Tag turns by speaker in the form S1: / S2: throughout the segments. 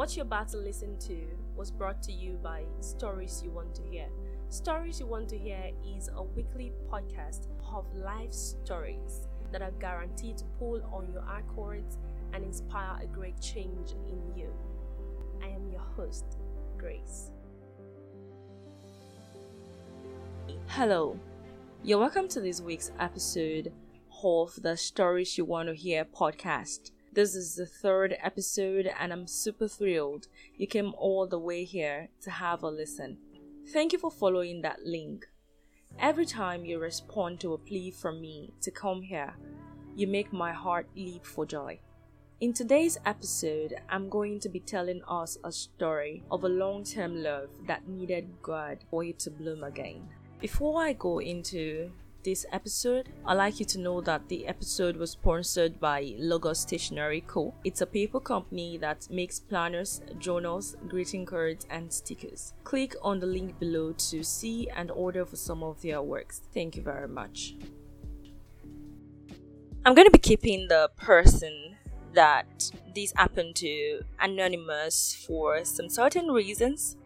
S1: What you're about to listen to was brought to you by Stories You Want to Hear. Stories You Want to Hear is a weekly podcast of life stories that are guaranteed to pull on your accords and inspire a great change in you. I am your host, Grace. Hello, you're welcome to this week's episode of the Stories You Want to Hear podcast. This is the third episode, and I'm super thrilled you came all the way here to have a listen. Thank you for following that link. Every time you respond to a plea from me to come here, you make my heart leap for joy. In today's episode, I'm going to be telling us a story of a long term love that needed God for it to bloom again. Before I go into this episode, I'd like you to know that the episode was sponsored by Logos Stationery Co. It's a paper company that makes planners, journals, greeting cards, and stickers. Click on the link below to see and order for some of their works. Thank you very much. I'm going to be keeping the person that this happened to anonymous for some certain reasons.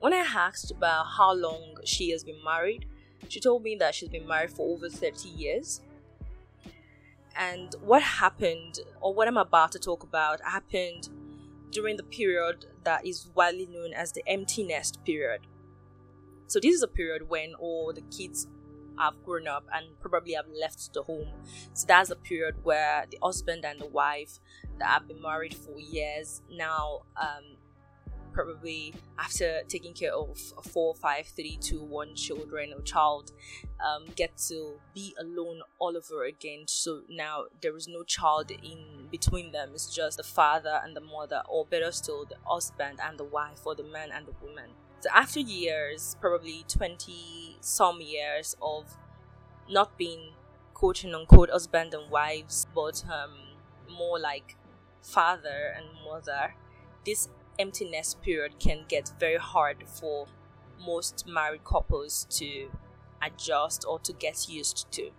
S1: When I asked about how long she has been married, she told me that she's been married for over 30 years. And what happened, or what I'm about to talk about, happened during the period that is widely known as the empty nest period. So, this is a period when all the kids have grown up and probably have left the home. So, that's a period where the husband and the wife that have been married for years now um, probably after taking care of four, five, three, two, one children or child, um, get to be alone all over again. So now there is no child in between them. It's just the father and the mother, or better still, the husband and the wife, or the man and the woman. So after years, probably 20 some years of not being quote unquote husband and wives, but um, more like father and mother, this empty nest period can get very hard for most married couples to adjust or to get used to.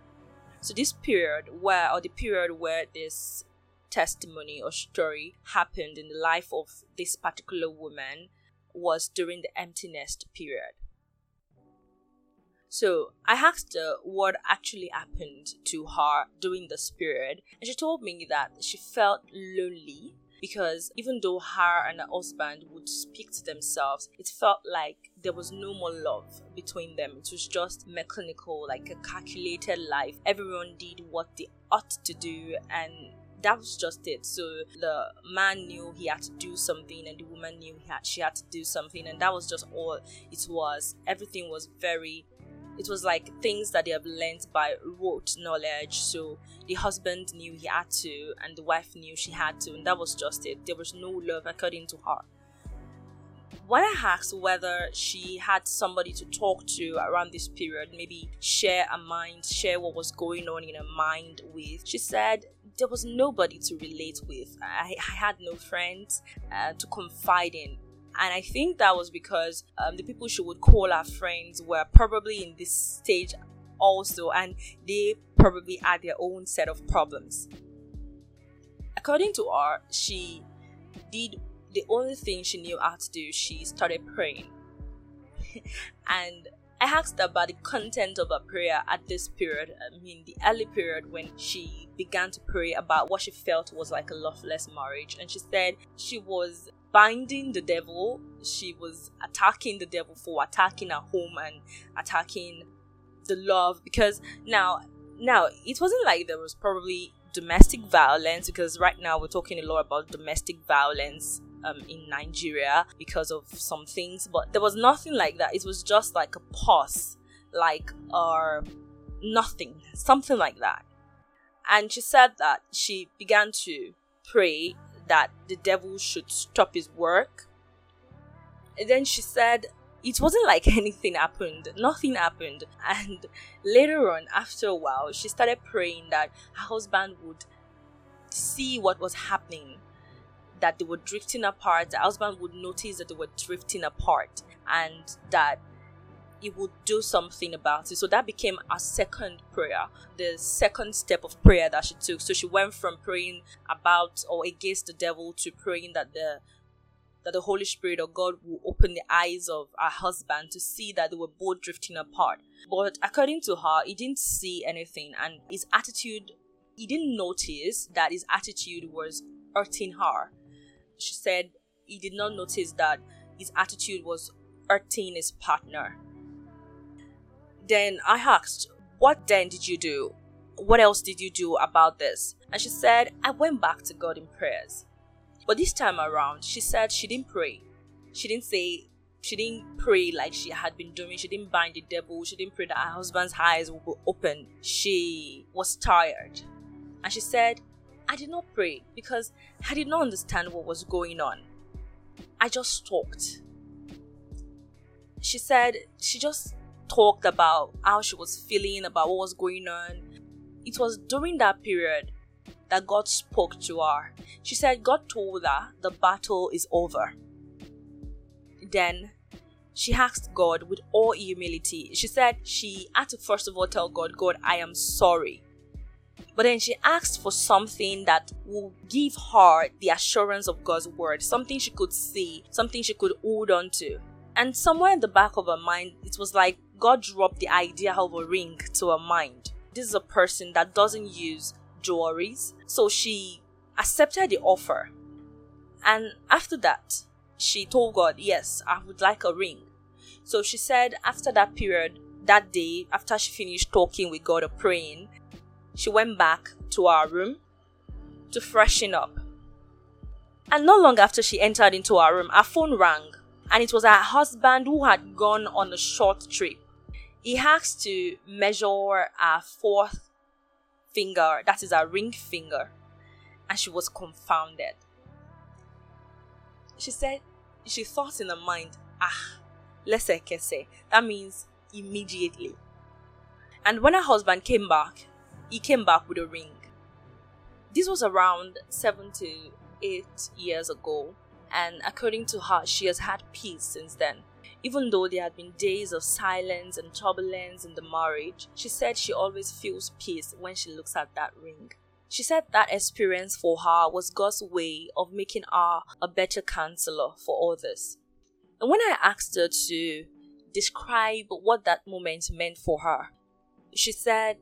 S1: So this period where or the period where this testimony or story happened in the life of this particular woman was during the empty nest period. So I asked her what actually happened to her during this period, and she told me that she felt lonely because even though her and her husband would speak to themselves, it felt like there was no more love between them. It was just mechanical, like a calculated life. Everyone did what they ought to do, and that was just it. So the man knew he had to do something, and the woman knew had, she had to do something, and that was just all it was. Everything was very it was like things that they have learned by rote knowledge. So the husband knew he had to, and the wife knew she had to, and that was just it. There was no love according to her. When I asked whether she had somebody to talk to around this period, maybe share a mind, share what was going on in her mind with, she said there was nobody to relate with. I, I had no friends uh, to confide in and I think that was because um, the people she would call her friends were probably in this stage also, and they probably had their own set of problems. According to her, she did the only thing she knew how to do, she started praying. and I asked her about the content of her prayer at this period. I mean, the early period when she began to pray about what she felt was like a loveless marriage. And she said she was binding the devil. She was attacking the devil for attacking her home and attacking the love because now now it wasn't like there was probably domestic violence because right now we're talking a lot about domestic violence um, in Nigeria because of some things, but there was nothing like that. It was just like a pause, like or nothing, something like that. And she said that she began to pray that the devil should stop his work. And then she said it wasn't like anything happened, nothing happened. And later on, after a while, she started praying that her husband would see what was happening, that they were drifting apart. The husband would notice that they were drifting apart, and that he would do something about it. So that became a second prayer, the second step of prayer that she took. So she went from praying about or against the devil to praying that the that the Holy Spirit or God will open the eyes of her husband to see that they were both drifting apart. But according to her, he didn't see anything, and his attitude, he didn't notice that his attitude was hurting her. She said he did not notice that his attitude was hurting his partner. Then I asked, What then did you do? What else did you do about this? And she said, I went back to God in prayers. But this time around, she said she didn't pray. She didn't say, she didn't pray like she had been doing. She didn't bind the devil. She didn't pray that her husband's eyes would be open. She was tired. And she said, I did not pray because I did not understand what was going on. I just talked. She said she just talked about how she was feeling, about what was going on. It was during that period that God spoke to her. She said God told her the battle is over. Then she asked God with all humility. She said she had to first of all tell God, God, I am sorry. But then she asked for something that will give her the assurance of God's word, something she could see, something she could hold on to. And somewhere in the back of her mind, it was like God dropped the idea of a ring to her mind. This is a person that doesn't use jewelries. So she accepted the offer. And after that, she told God, Yes, I would like a ring. So she said, after that period, that day, after she finished talking with God or praying, she went back to our room to freshen up. And not long after she entered into our room, her phone rang, and it was her husband who had gone on a short trip. He asked to measure her fourth finger, that is her ring finger, and she was confounded. She said, she thought in her mind, ah, say, that means immediately. And when her husband came back, he came back with a ring. This was around seven to eight years ago, and according to her, she has had peace since then. Even though there had been days of silence and turbulence in the marriage, she said she always feels peace when she looks at that ring. She said that experience for her was God's way of making her a better counselor for others. And when I asked her to describe what that moment meant for her, she said,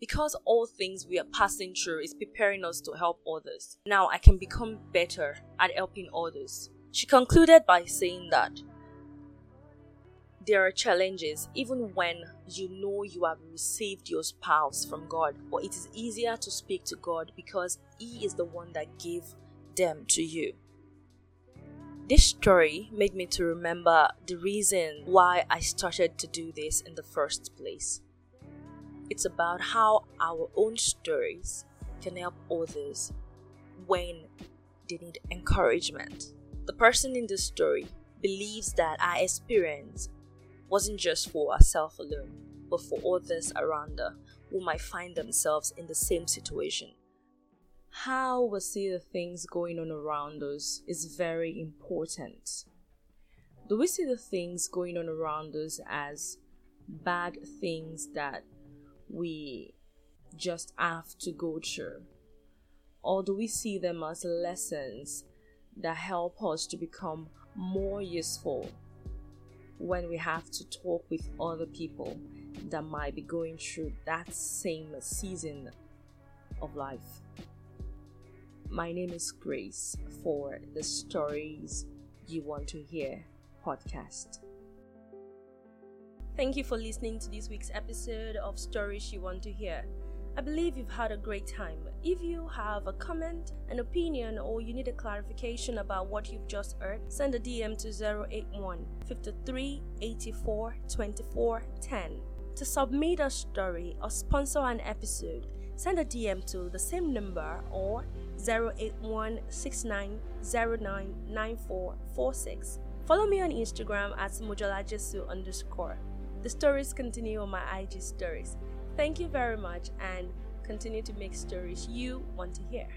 S1: Because all things we are passing through is preparing us to help others, now I can become better at helping others. She concluded by saying that there are challenges even when you know you have received your spouse from God, but it is easier to speak to God because He is the one that gave them to you. This story made me to remember the reason why I started to do this in the first place. It's about how our own stories can help others when they need encouragement. The person in the story believes that our experience wasn't just for ourselves alone, but for others around her who might find themselves in the same situation. How we see the things going on around us is very important. Do we see the things going on around us as bad things that we just have to go through? Or do we see them as lessons that help us to become more useful when we have to talk with other people that might be going through that same season of life. My name is Grace for the Stories You Want to Hear podcast. Thank you for listening to this week's episode of Stories You Want to Hear. I believe you've had a great time. If you have a comment, an opinion, or you need a clarification about what you've just heard, send a DM to 081 53 84 24 10. To submit a story or sponsor an episode, send a DM to the same number or 081 Follow me on Instagram at mojolajesu underscore. The stories continue on my IG stories. Thank you very much and continue to make stories you want to hear.